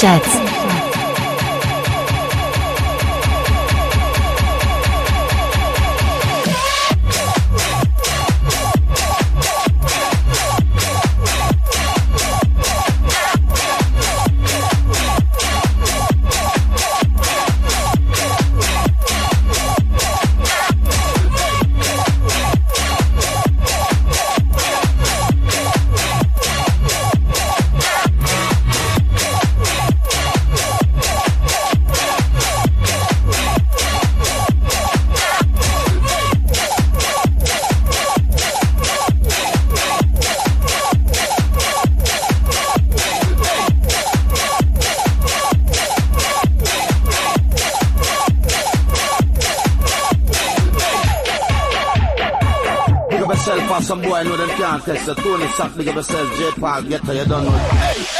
Schatz. Contest. So Tony Sock, big up yourself, J-Park, get you done with. Hey.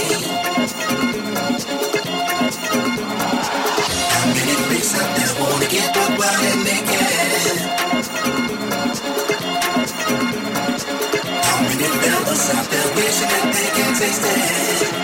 I've been wishing that they can taste it.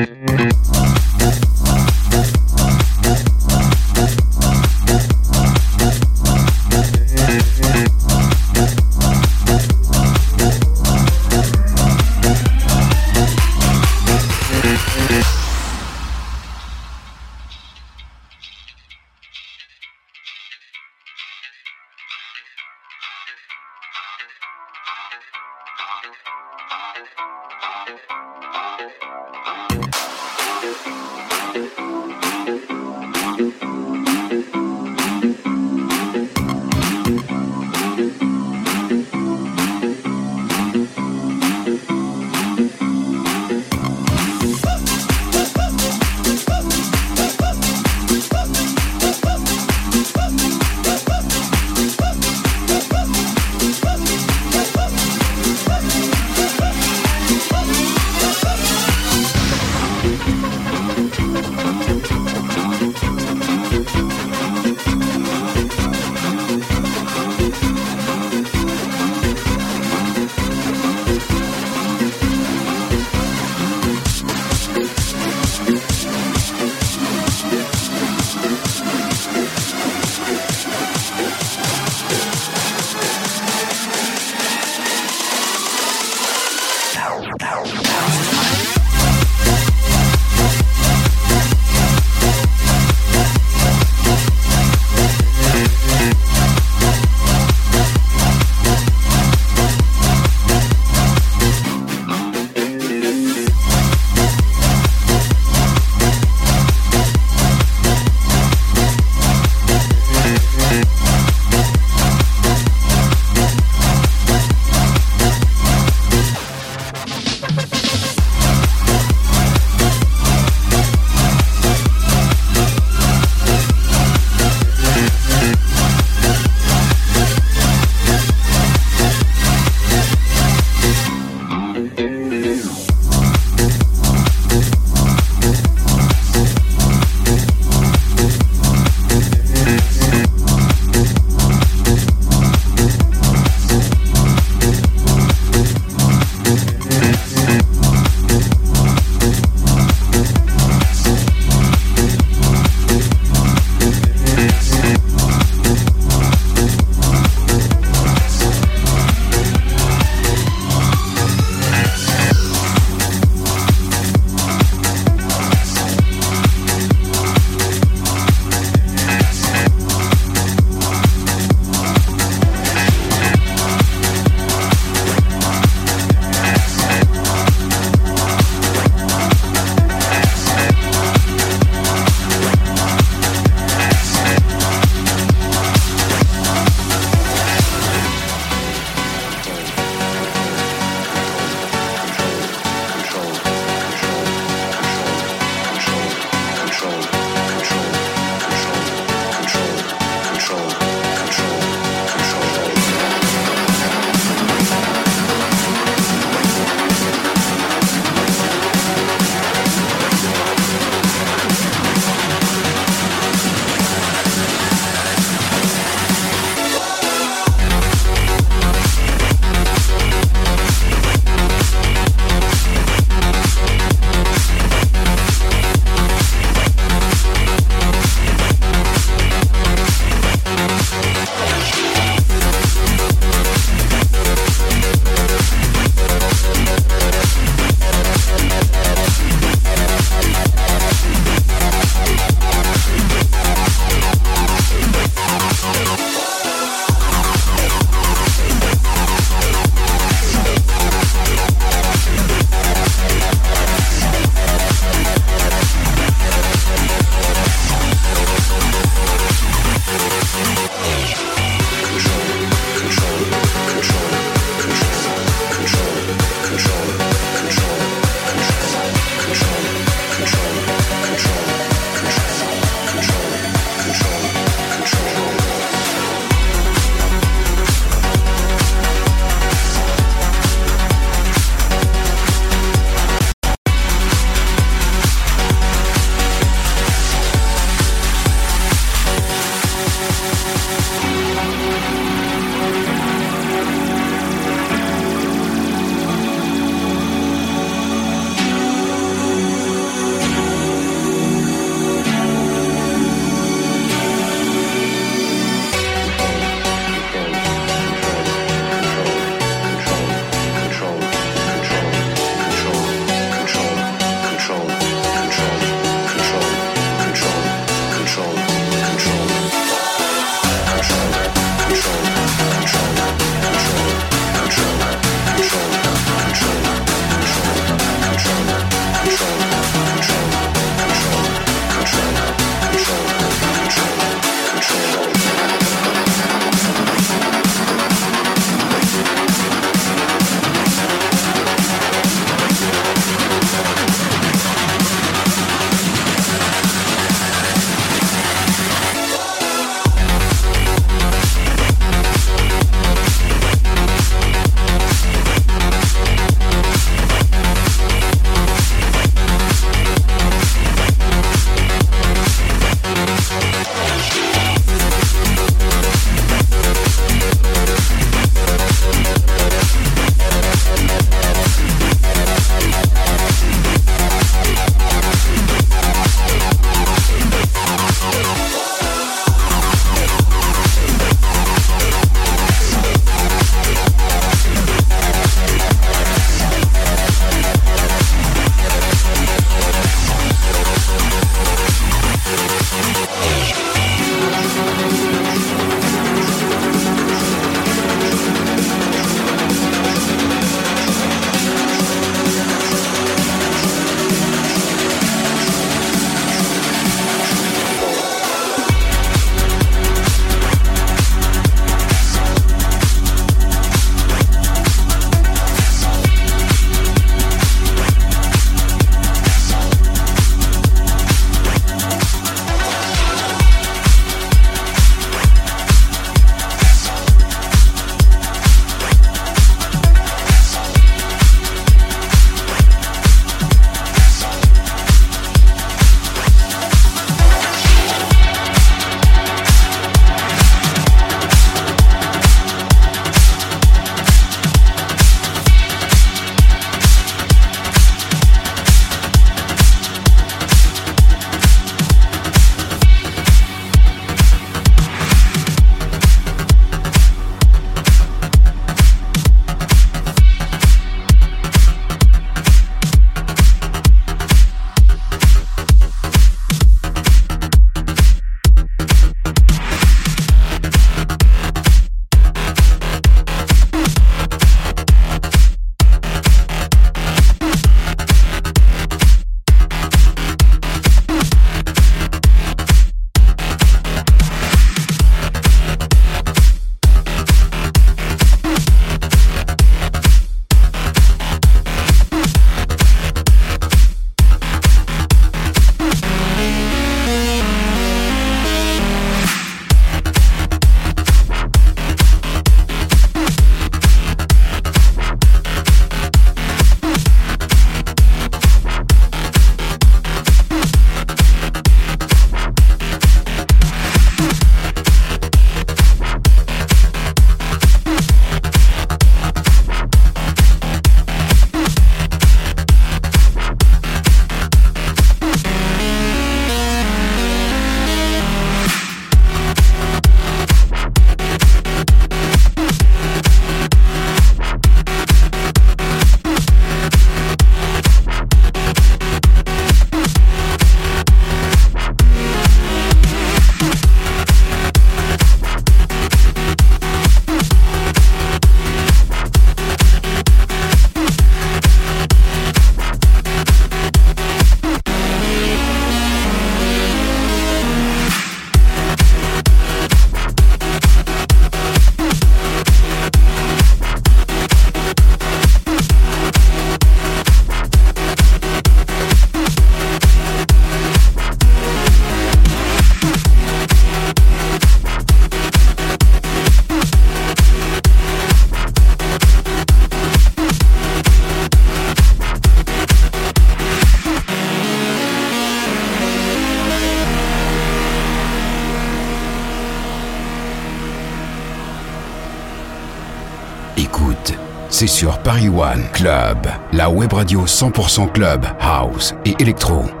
Paris One Club, la web radio 100% club, house et électro.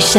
C'est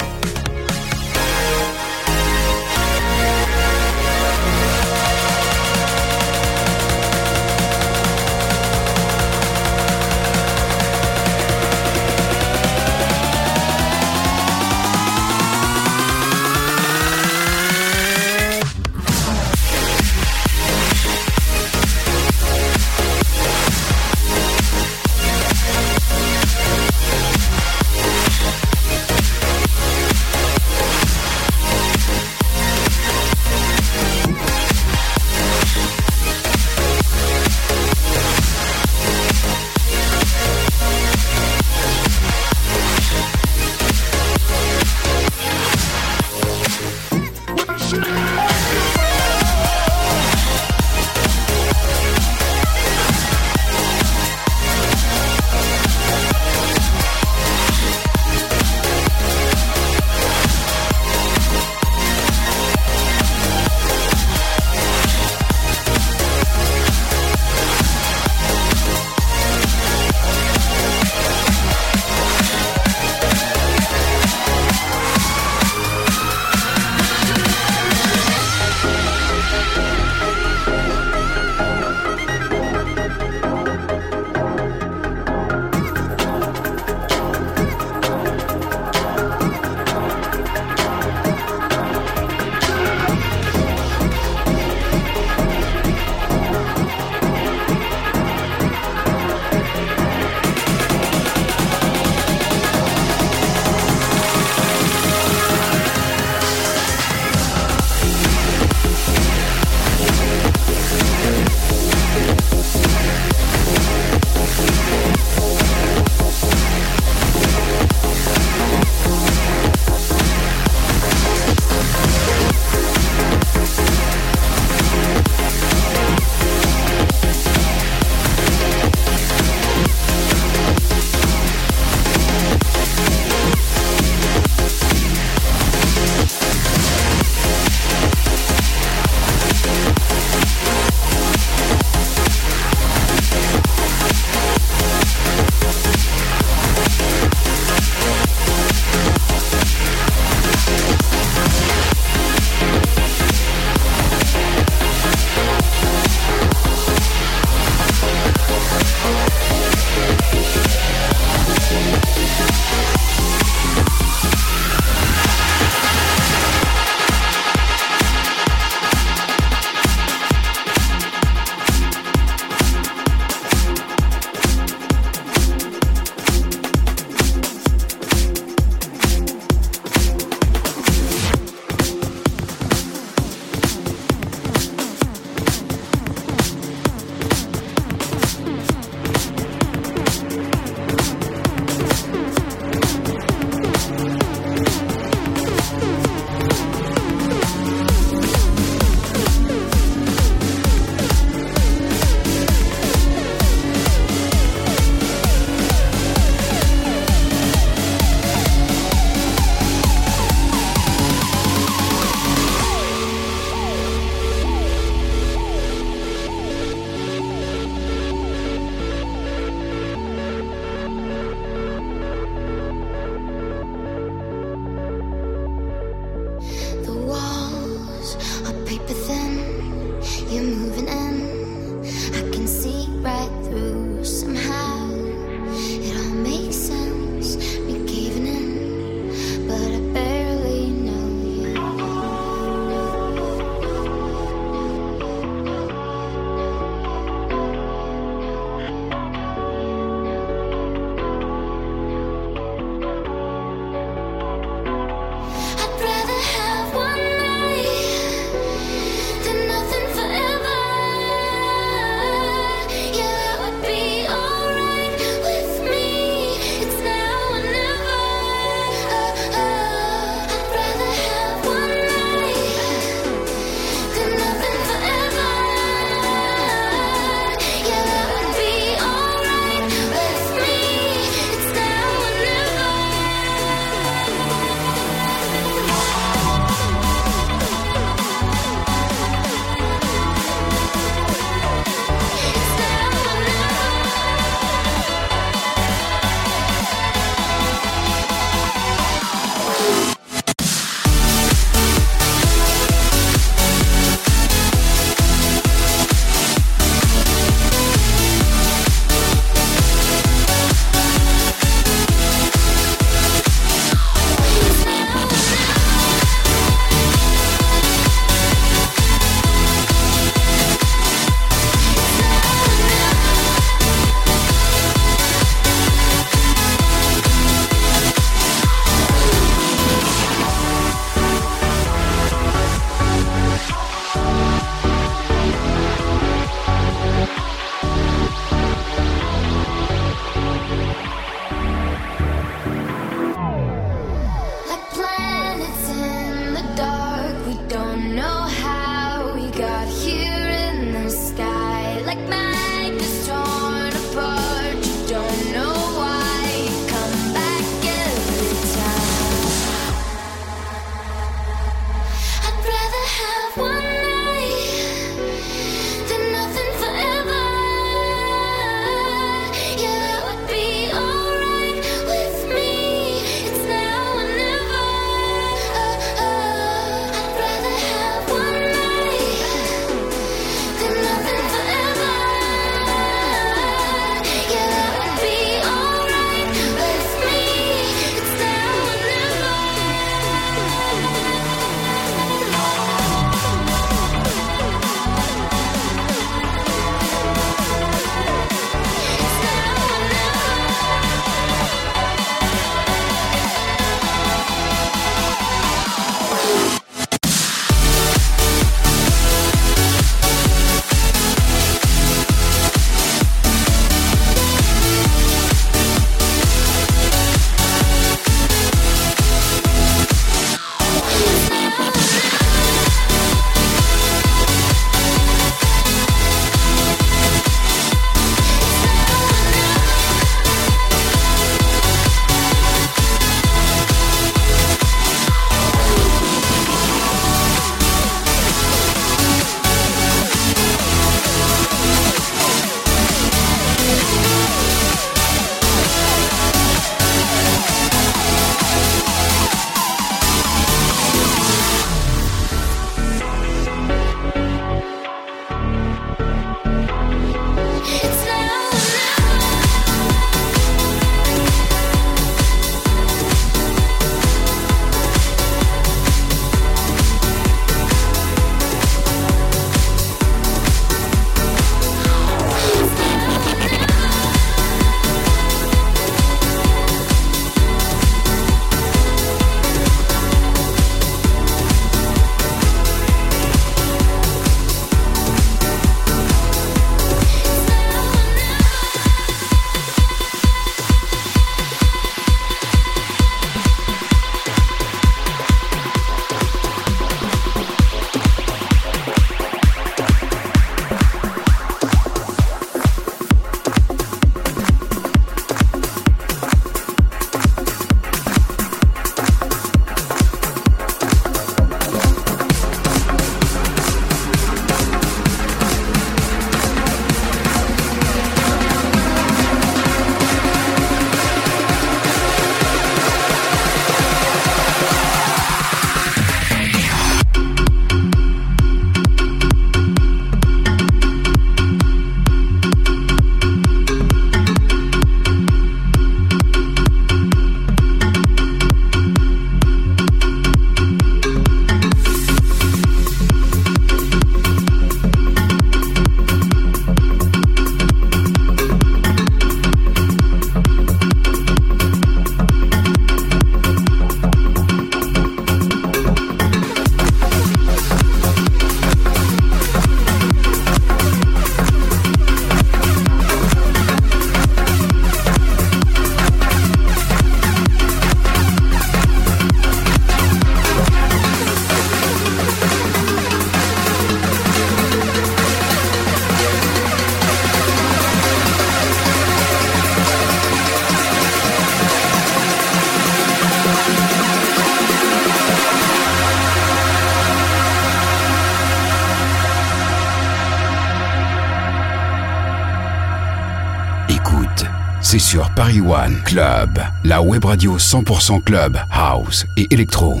Paris One Club, la web radio 100% club, house et électro.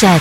Day